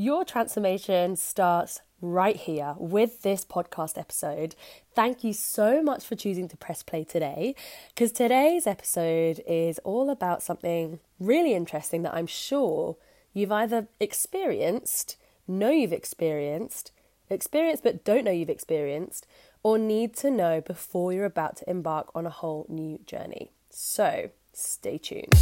Your transformation starts right here with this podcast episode. Thank you so much for choosing to press play today because today's episode is all about something really interesting that I'm sure you've either experienced, know you've experienced, experienced but don't know you've experienced, or need to know before you're about to embark on a whole new journey. So stay tuned.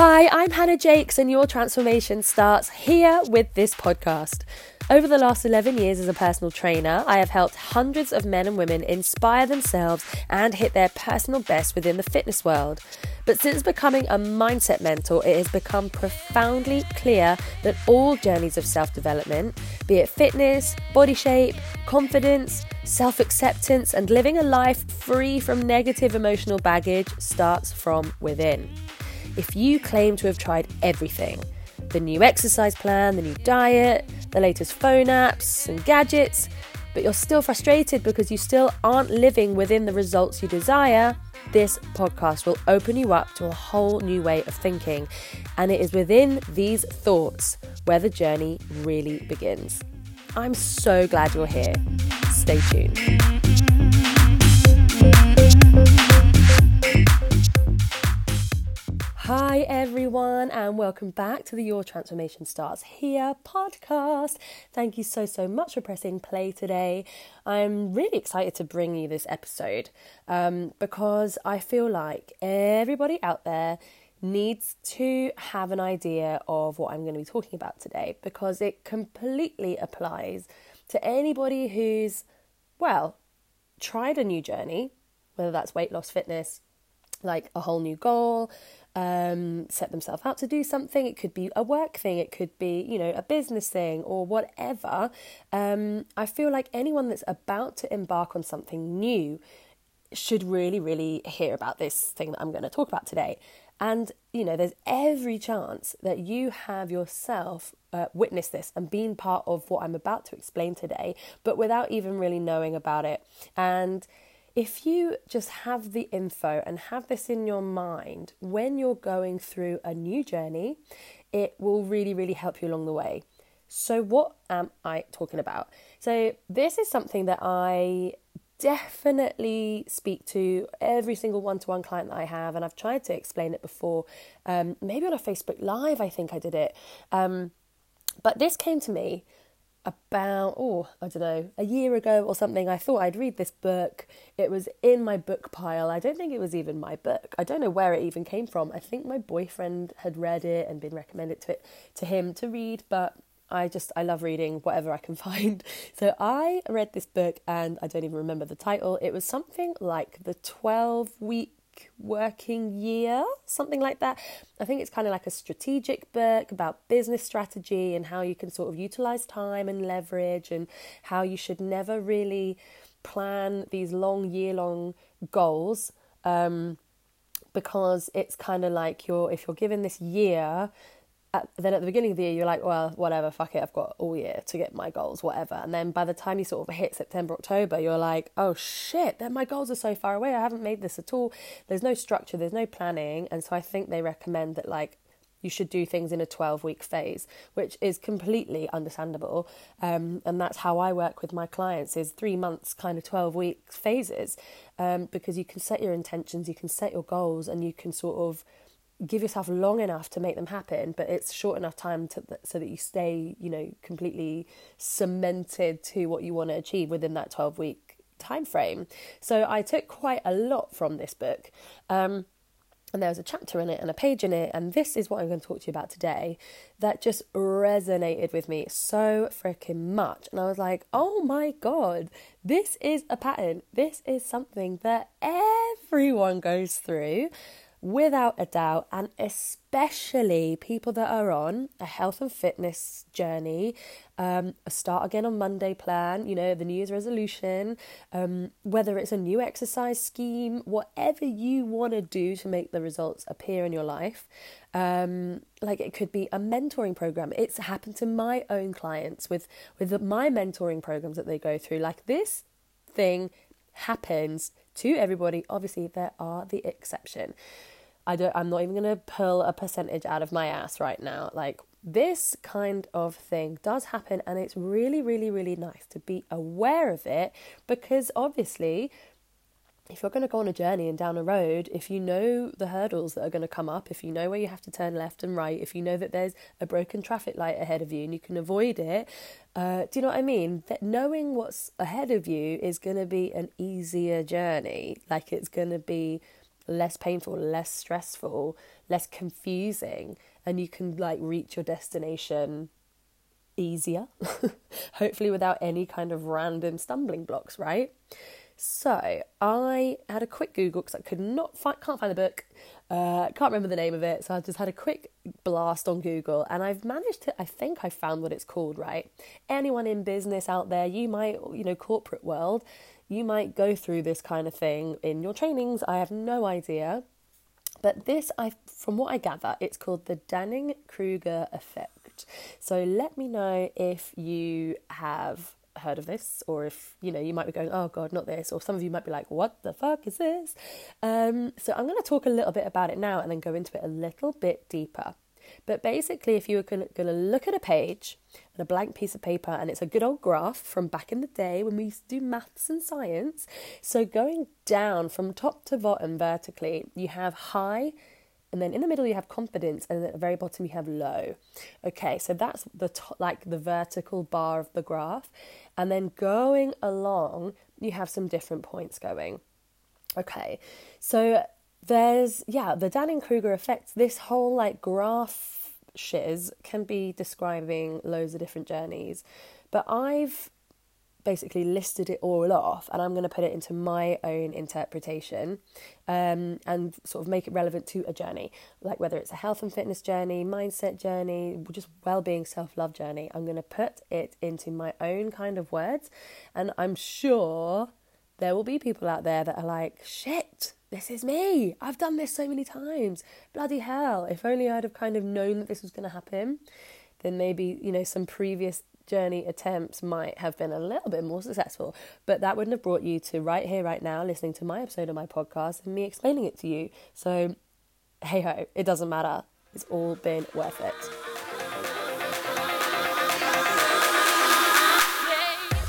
Hi, I'm Hannah Jakes, and your transformation starts here with this podcast. Over the last 11 years as a personal trainer, I have helped hundreds of men and women inspire themselves and hit their personal best within the fitness world. But since becoming a mindset mentor, it has become profoundly clear that all journeys of self development, be it fitness, body shape, confidence, self acceptance, and living a life free from negative emotional baggage, starts from within. If you claim to have tried everything the new exercise plan, the new diet, the latest phone apps and gadgets but you're still frustrated because you still aren't living within the results you desire, this podcast will open you up to a whole new way of thinking. And it is within these thoughts where the journey really begins. I'm so glad you're here. Stay tuned. Everyone, and welcome back to the Your Transformation Starts Here podcast. Thank you so, so much for pressing play today. I'm really excited to bring you this episode um, because I feel like everybody out there needs to have an idea of what I'm going to be talking about today because it completely applies to anybody who's, well, tried a new journey, whether that's weight loss, fitness, like a whole new goal, um, set themselves out to do something. It could be a work thing, it could be, you know, a business thing or whatever. Um, I feel like anyone that's about to embark on something new should really, really hear about this thing that I'm going to talk about today. And, you know, there's every chance that you have yourself uh, witnessed this and been part of what I'm about to explain today, but without even really knowing about it. And, if you just have the info and have this in your mind when you're going through a new journey, it will really, really help you along the way. So, what am I talking about? So, this is something that I definitely speak to every single one to one client that I have, and I've tried to explain it before, um, maybe on a Facebook Live, I think I did it. Um, but this came to me about, oh, I don't know, a year ago or something, I thought I'd read this book. It was in my book pile. I don't think it was even my book. I don't know where it even came from. I think my boyfriend had read it and been recommended to it to him to read, but I just I love reading whatever I can find. So I read this book and I don't even remember the title. It was something like the 12 week working year, something like that. I think it's kind of like a strategic book about business strategy and how you can sort of utilize time and leverage and how you should never really plan these long year long goals um, because it's kind of like you're if you're given this year at, then at the beginning of the year you're like well whatever fuck it i've got all year to get my goals whatever. And then by the time you sort of hit september october you're like oh shit then my goals are so far away. I haven't made this at all. There's no structure there's no planning. And so i think they recommend that like you should do things in a 12 week phase which is completely understandable. Um, and that's how i work with my clients is three months kind of 12 week phases. Um, because you can set your intentions you can set your goals and you can sort of give yourself long enough to make them happen but it's short enough time to, so that you stay you know completely cemented to what you want to achieve within that 12 week time frame so i took quite a lot from this book um, and there was a chapter in it and a page in it and this is what i'm going to talk to you about today that just resonated with me so freaking much. And i was like oh my god this is a pattern. This is something that everyone goes through without a doubt, and especially people that are on a health and fitness journey, um, a start again on Monday plan, you know, the New Year's resolution, um, whether it's a new exercise scheme, whatever you want to do to make the results appear in your life. Um, like it could be a mentoring program. It's happened to my own clients with with my mentoring programs that they go through. Like this thing happens to everybody. Obviously, there are the exception. I don't, I'm not even going to pull a percentage out of my ass right now. Like, this kind of thing does happen, and it's really, really, really nice to be aware of it because obviously if you're going to go on a journey and down a road, if you know the hurdles that are going to come up, if you know where you have to turn left and right, if you know that there's a broken traffic light ahead of you and you can avoid it, uh, do you know what I mean? That knowing what's ahead of you is going to be an easier journey. Like it's going to be less painful, less stressful, less confusing, and you can like reach your destination easier, hopefully without any kind of random stumbling blocks, right? So I had a quick Google because I could not find, can't find the book, uh, can't remember the name of it. So I just had a quick blast on Google, and I've managed to. I think I found what it's called. Right, anyone in business out there, you might, you know, corporate world, you might go through this kind of thing in your trainings. I have no idea. But this, I, from what I gather, it's called the Dunning Kruger effect. So let me know if you have heard of this or if you know you might be going oh god not this or some of you might be like what the fuck is this? Um, so i'm going to talk a little bit about it now and then go into it a little bit deeper. But basically if you were going to look at a page and a blank piece of paper and it's a good old graph from back in the day when we used to do maths and science so going down from top to bottom vertically you have high and then in the middle you have confidence and at the very bottom you have low. Okay so that's the top, like the vertical bar of the graph. And then going along you have some different points going. Okay so there's yeah the dunning-kruger effect. This whole like graph shiz can be describing loads of different journeys. But i've basically listed it all off and I'm going to put it into my own interpretation um, and sort of make it relevant to a journey, like whether it's a health and fitness journey, mindset journey, just well being, self love journey. I'm going to put it into my own kind of words, and I'm sure there will be people out there that are like, shit. This is me. I've done this so many times. Bloody hell. If only I'd have kind of known that this was going to happen, then maybe, you know, some previous journey attempts might have been a little bit more successful, but that wouldn't have brought you to right here, right now, listening to my episode of my podcast and me explaining it to you. So, hey ho, it doesn't matter. It's all been worth it.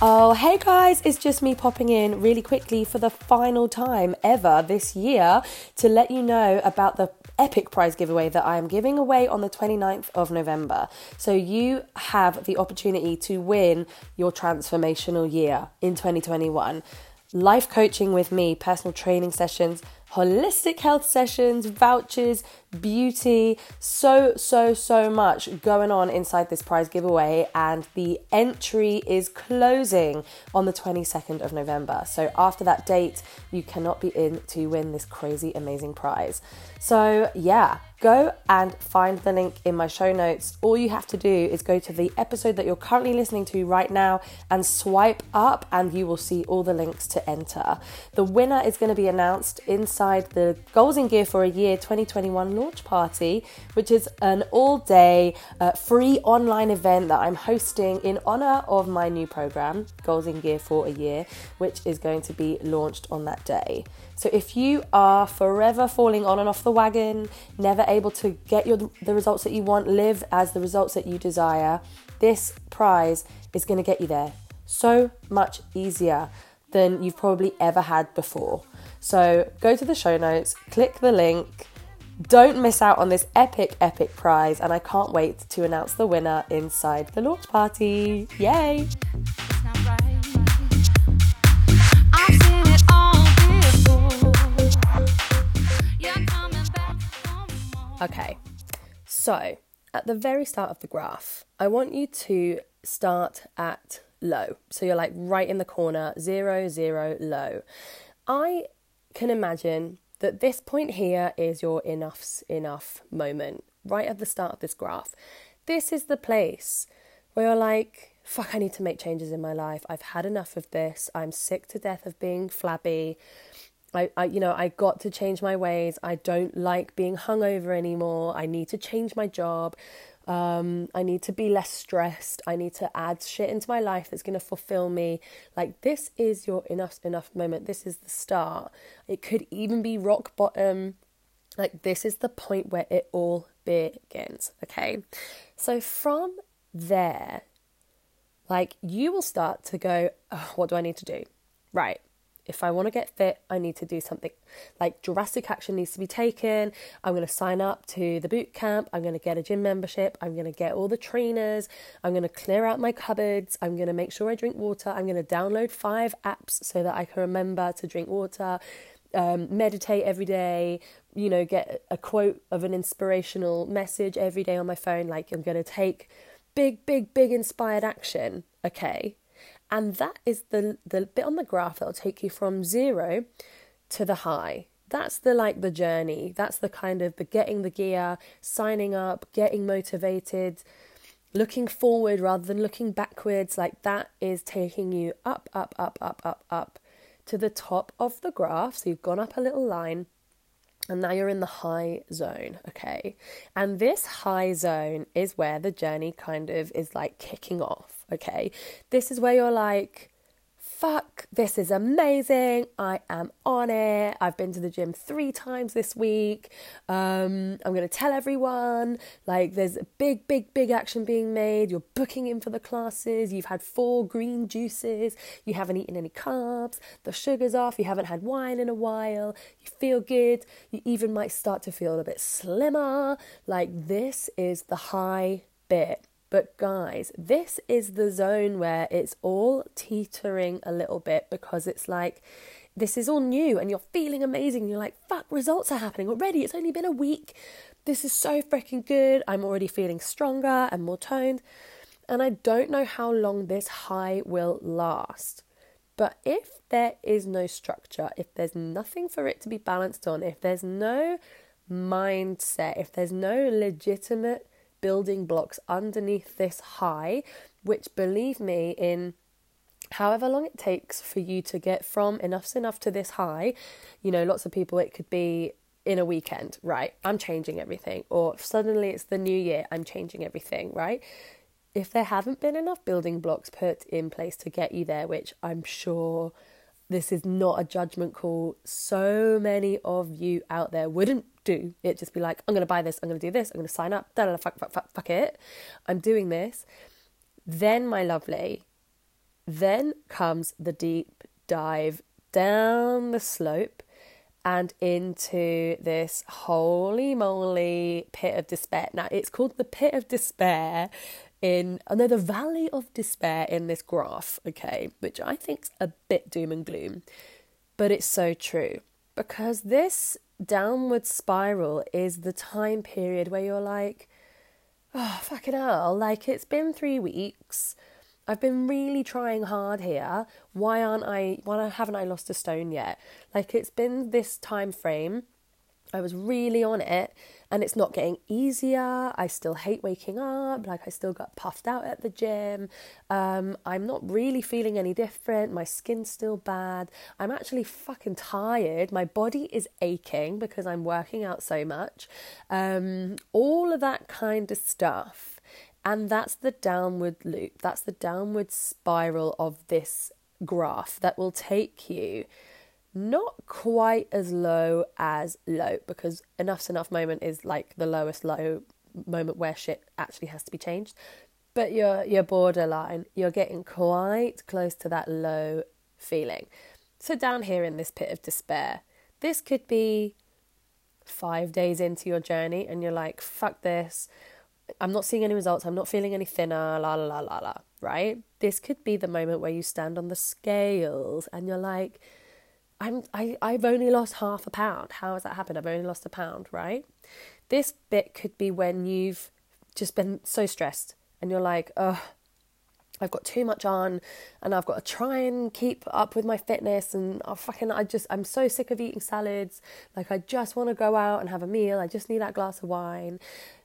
Oh, hey guys, it's just me popping in really quickly for the final time ever this year to let you know about the epic prize giveaway that I am giving away on the 29th of November. So you have the opportunity to win your transformational year in 2021. Life coaching with me, personal training sessions holistic health sessions, vouchers, beauty, so, so, so much going on inside this prize giveaway. And the entry is closing on the 22nd of November. So after that date, you cannot be in to win this crazy, amazing prize. So, yeah, go and find the link in my show notes. All you have to do is go to the episode that you're currently listening to right now and swipe up, and you will see all the links to enter. The winner is going to be announced inside the Goals in Gear for a Year 2021 launch party, which is an all day uh, free online event that I'm hosting in honor of my new program, Goals in Gear for a Year, which is going to be launched on that day. So if you are forever falling on and off the wagon, never able to get your the results that you want, live as the results that you desire, this prize is going to get you there so much easier than you've probably ever had before. So go to the show notes, click the link. Don't miss out on this epic, epic prize, and I can't wait to announce the winner inside the launch party. Yay! Okay, so at the very start of the graph, I want you to start at low. So you're like right in the corner, zero, zero, low. I can imagine that this point here is your enough's enough moment, right at the start of this graph. This is the place where you're like, fuck, I need to make changes in my life. I've had enough of this. I'm sick to death of being flabby. I, I, you know, I got to change my ways. I don't like being hungover anymore. I need to change my job. Um, I need to be less stressed. I need to add shit into my life that's going to fulfill me. Like, this is your enough, enough moment. This is the start. It could even be rock bottom. Like, this is the point where it all begins. Okay. So, from there, like, you will start to go, oh, what do I need to do? Right if I want to get fit, I need to do something. Like drastic action needs to be taken. I'm going to sign up to the boot camp. I'm going to get a gym membership. I'm going to get all the trainers. I'm going to clear out my cupboards. I'm going to make sure I drink water. I'm going to download five apps so that I can remember to drink water. Um, meditate every day, you know, get a quote of an inspirational message every day on my phone. Like, I'm going to take big, big, big inspired action. Okay. And that is the, the bit on the graph that'll take you from zero to the high. That's the like the journey. That's the kind of the getting the gear, signing up, getting motivated, looking forward rather than looking backwards. Like that is taking you up, up, up, up, up, up to the top of the graph. So you've gone up a little line and now you're in the high zone, okay? And this high zone is where the journey kind of is like kicking off, okay? This is where you're like, fuck, this is amazing. I am on it. I've been to the gym three times this week. Um, I'm going to tell everyone. Like, there's a big, big, big action being made. You're booking in for the classes. You've had four green juices. You haven't eaten any carbs. The sugar's off. You haven't had wine in a while. You feel good. You even might start to feel a bit slimmer. Like, this is the high bit. But guys, this is the zone where it's all teetering a little bit because it's like this is all new and you're feeling amazing. You're like, fuck, results are happening already. It's only been a week. This is so freaking good. I'm already feeling stronger and more toned. And I don't know how long this high will last. But if there is no structure, if there's nothing for it to be balanced on, if there's no mindset, if there's no legitimate building blocks underneath this high, which believe me, in however long it takes for you to get from enough's enough to this high, you know, lots of people, it could be in a weekend, right? I'm changing everything. Or suddenly it's the new year, I'm changing everything, right? If there haven't been enough building blocks put in place to get you there, which I'm sure this is not a judgment call. So many of you out there wouldn't do it. Just be like, I'm going to buy this, I'm going to do this, I'm going to sign up, da da fuck, fuck, fuck, fuck it. I'm doing this. Then, my lovely, then comes the deep dive down the slope and into this holy moly pit of despair. Now, it's called the pit of despair in oh, another valley of despair in this graph, okay, which I think's a bit doom and gloom, but it's so true because this downward spiral is the time period where you're like, oh, fucking hell, like it's been three weeks. I've been really trying hard here. Why aren't I, why haven't I lost a stone yet? Like it's been this time frame. I was really on it and it's not getting easier. I still hate waking up. Like, I still got puffed out at the gym. Um, I'm not really feeling any different. My skin's still bad. I'm actually fucking tired. My body is aching because I'm working out so much. Um, all of that kind of stuff. And that's the downward loop. That's the downward spiral of this graph that will take you not quite as low as low because enough's enough moment is like the lowest low moment where shit actually has to be changed. But you're you're borderline you're getting quite close to that low feeling. So down here in this pit of despair this could be 5 days into your journey and you're like fuck this. I'm not seeing any results. I'm not feeling any thinner. La la la la la right? This could be the moment where you stand on the scales and you're like I'm I, I've only lost half a pound. How has that happened? I've only lost a pound, right? This bit could be when you've just been so stressed and you're like, oh, I've got too much on and I've got to try and keep up with my fitness and I fucking I just I'm so sick of eating salads. Like I just want to go out and have a meal. I just need that glass of wine.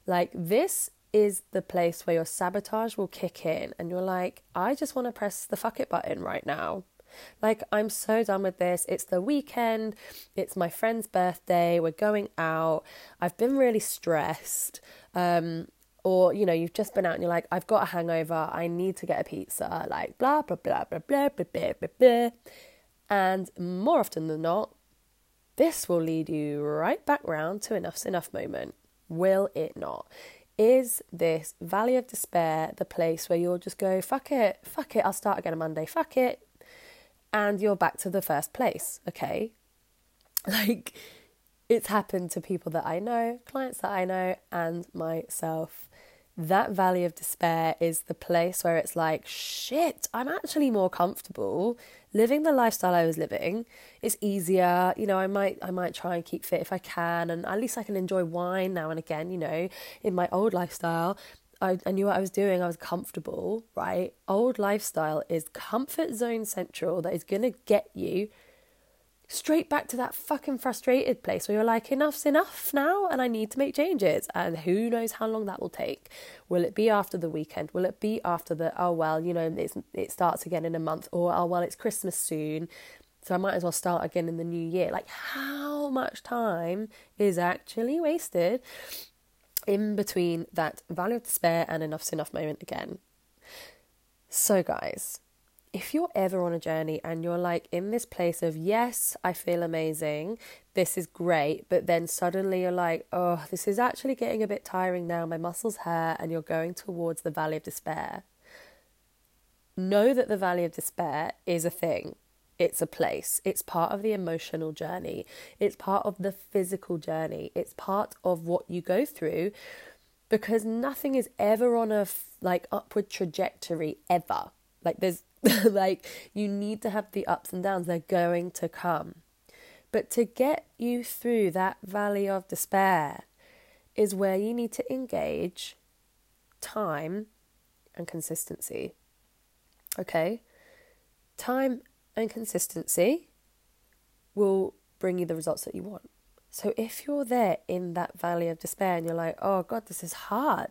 Like this is the place where your sabotage will kick in and you're like, I just want to press the fuck it button right now. Like, I'm so done with this. It's the weekend, it's my friend's birthday, we're going out. I've been really stressed. Um, or you know you've just been out and you're like i've got a hangover. I need to get a pizza. Like blah blah blah blah blah blah blah blah, blah. and more often than not this will lead you right back round to enough's enough moment. Will it not? Is this valley of despair the place where you'll just go fuck it. Fuck it. I'll start again on monday. Fuck it and you're back to the first place okay like it's happened to people that i know clients that i know and myself that valley of despair is the place where it's like, shit, I'm actually more comfortable living the lifestyle I was living. It's easier, you know, I might I might try and keep fit if I can and at least I can enjoy wine now and again, you know. In my old lifestyle, I, I knew what I was doing, I was comfortable, right? Old lifestyle is comfort zone central that is gonna get you straight back to that fucking frustrated place where you're like, enough's enough now and I need to make changes. And who knows how long that will take. Will it be after the weekend? Will it be after the, oh, well, you know, it's, it starts again in a month? Or, oh, well, it's Christmas soon. So I might as well start again in the new year. Like, how much time is actually wasted in between that valley of despair and enough's enough moment again? So, guys, if you're ever on a journey and you're like in this place of, yes, I feel amazing, this is great, but then suddenly you're like, oh, this is actually getting a bit tiring now, my muscles hurt, and you're going towards the valley of despair, know that the valley of despair is a thing. It's a place. It's part of the emotional journey. It's part of the physical journey. It's part of what you go through because nothing is ever on a like upward trajectory ever. Like there's like, you need to have the ups and downs, they're going to come. But to get you through that valley of despair is where you need to engage time and consistency. Okay? Time and consistency will bring you the results that you want. So if you're there in that valley of despair and you're like, oh God, this is hard,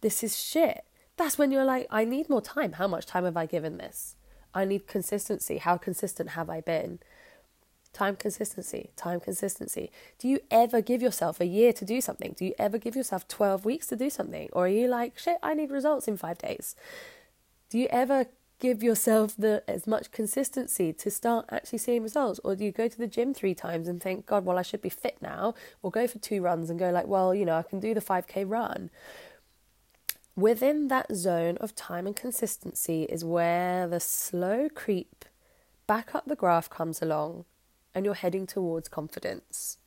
this is shit, that's when you're like, I need more time. How much time have I given this? I need consistency. How consistent have I been? Time consistency, time consistency. Do you ever give yourself a year to do something? Do you ever give yourself 12 weeks to do something? Or are you like, shit, I need results in five days? Do you ever give yourself the as much consistency to start actually seeing results or do you go to the gym three times and think god well i should be fit now or go for two runs and go like well you know i can do the 5k run Within that zone of time and consistency is where the slow creep back up the graph comes along and you're heading towards confidence.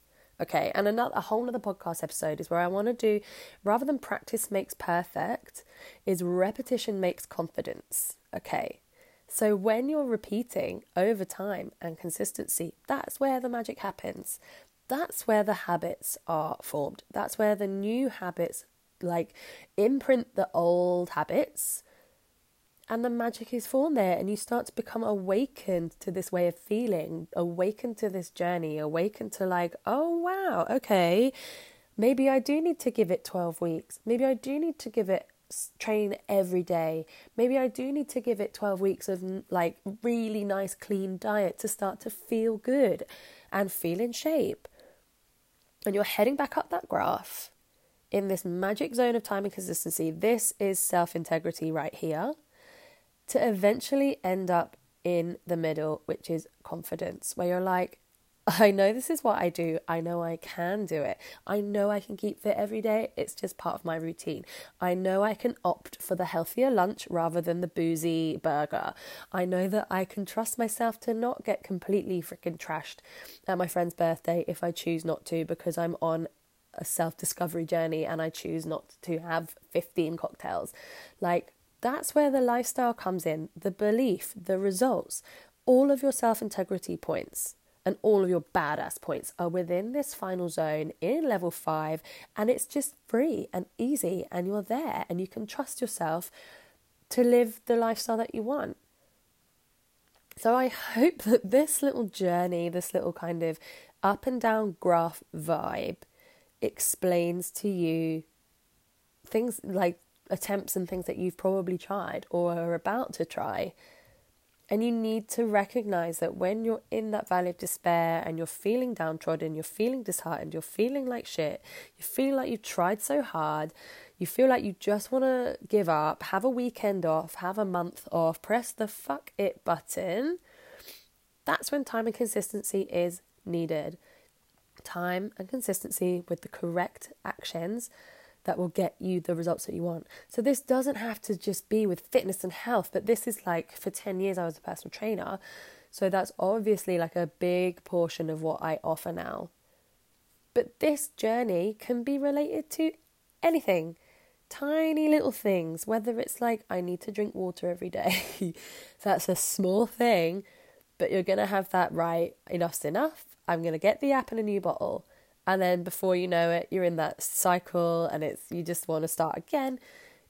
Okay, and another a whole other podcast episode is where I want to do rather than practice makes perfect, is repetition makes confidence. Okay. So when you're repeating over time and consistency, that's where the magic happens. That's where the habits are formed. That's where the new habits like imprint the old habits and the magic is formed there and you start to become awakened to this way of feeling awakened to this journey awakened to like oh wow okay maybe i do need to give it 12 weeks. Maybe i do need to give it train every day. Maybe i do need to give it 12 weeks of like really nice clean diet to start to feel good and feel in shape. And you're heading back up that graph in this magic zone of time and consistency, this is self integrity right here, to eventually end up in the middle, which is confidence, where you're like, I know this is what I do. I know I can do it. I know I can keep fit every day. It's just part of my routine. I know I can opt for the healthier lunch rather than the boozy burger. I know that I can trust myself to not get completely freaking trashed at my friend's birthday if I choose not to because I'm on a self discovery journey and I choose not to have 15 cocktails. Like, that's where the lifestyle comes in the belief, the results, all of your self integrity points and all of your badass points are within this final zone in level five, and it's just free and easy, and you're there, and you can trust yourself to live the lifestyle that you want. So, I hope that this little journey, this little kind of up and down graph vibe, explains to you things like attempts and things that you've probably tried or are about to try And you need to recognize that when you're in that valley of despair and you're feeling downtrodden, you're feeling disheartened, you're feeling like shit, you feel like you've tried so hard, you feel like you just want to give up, have a weekend off, have a month off, press the fuck it button, that's when time and consistency is needed. Time and consistency with the correct actions that will get you the results that you want. So this doesn't have to just be with fitness and health, but this is like for 10 years I was a personal trainer. So that's obviously like a big portion of what I offer now. But this journey can be related to anything. Tiny little things, whether it's like I need to drink water every day. that's a small thing, but you're going to have that right. Enough's enough. I'm going to get the app and a new bottle and then before you know it you're in that cycle and it's you just want to start again.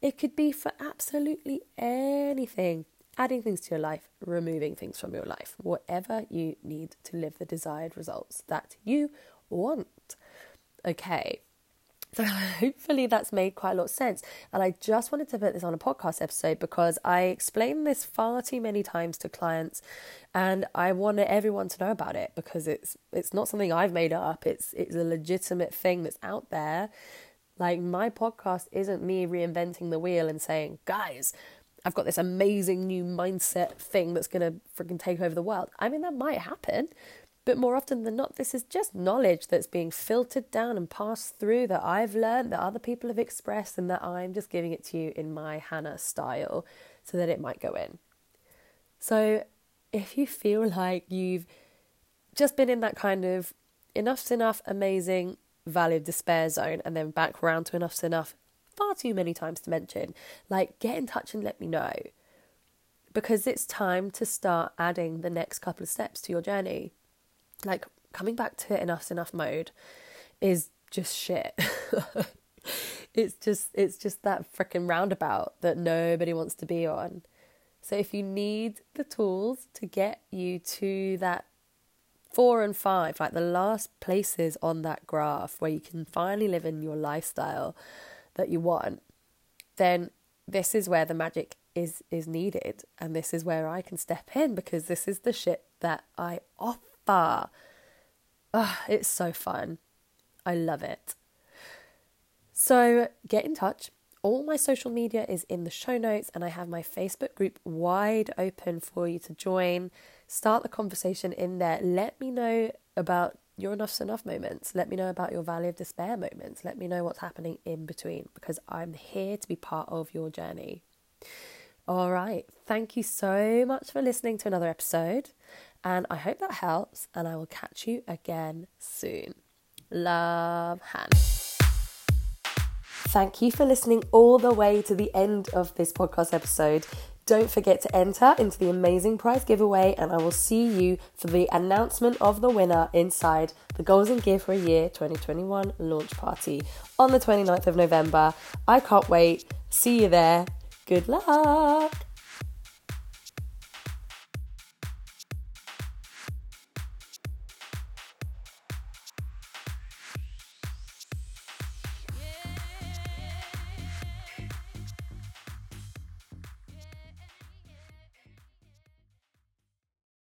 It could be for absolutely anything. Adding things to your life removing things from your life. Whatever you need to live the desired results that you want. Okay so hopefully that's made quite a lot of sense. And I just wanted to put this on a podcast episode because I explain this far too many times to clients and I want everyone to know about it because it's it's not something I've made up. It's it's a legitimate thing that's out there. Like my podcast isn't me reinventing the wheel and saying, guys, I've got this amazing new mindset thing that's gonna freaking take over the world. I mean that might happen, but more often than not, this is just knowledge that's being filtered down and passed through that I've learned, that other people have expressed, and that I'm just giving it to you in my Hannah style so that it might go in. So if you feel like you've just been in that kind of enough's enough, amazing, valid despair zone, and then back around to enough's enough, far too many times to mention, like get in touch and let me know. Because it's time to start adding the next couple of steps to your journey like coming back to enough's enough mode is just shit. it's just it's just that freaking roundabout that nobody wants to be on. So if you need the tools to get you to that four and five, like the last places on that graph where you can finally live in your lifestyle that you want, then this is where the magic is is needed and this is where I can step in because this is the shit that I offer Oh, it's so fun. I love it. So get in touch. All my social media is in the show notes, and I have my Facebook group wide open for you to join. Start the conversation in there. Let me know about your enough's enough moments. Let me know about your valley of despair moments. Let me know what's happening in between because I'm here to be part of your journey. All right. Thank you so much for listening to another episode. And I hope that helps, and I will catch you again soon. Love, Han. Thank you for listening all the way to the end of this podcast episode. Don't forget to enter into the amazing prize giveaway, and I will see you for the announcement of the winner inside the Goals in Gear for a Year 2021 launch party on the 29th of November. I can't wait. See you there. Good luck.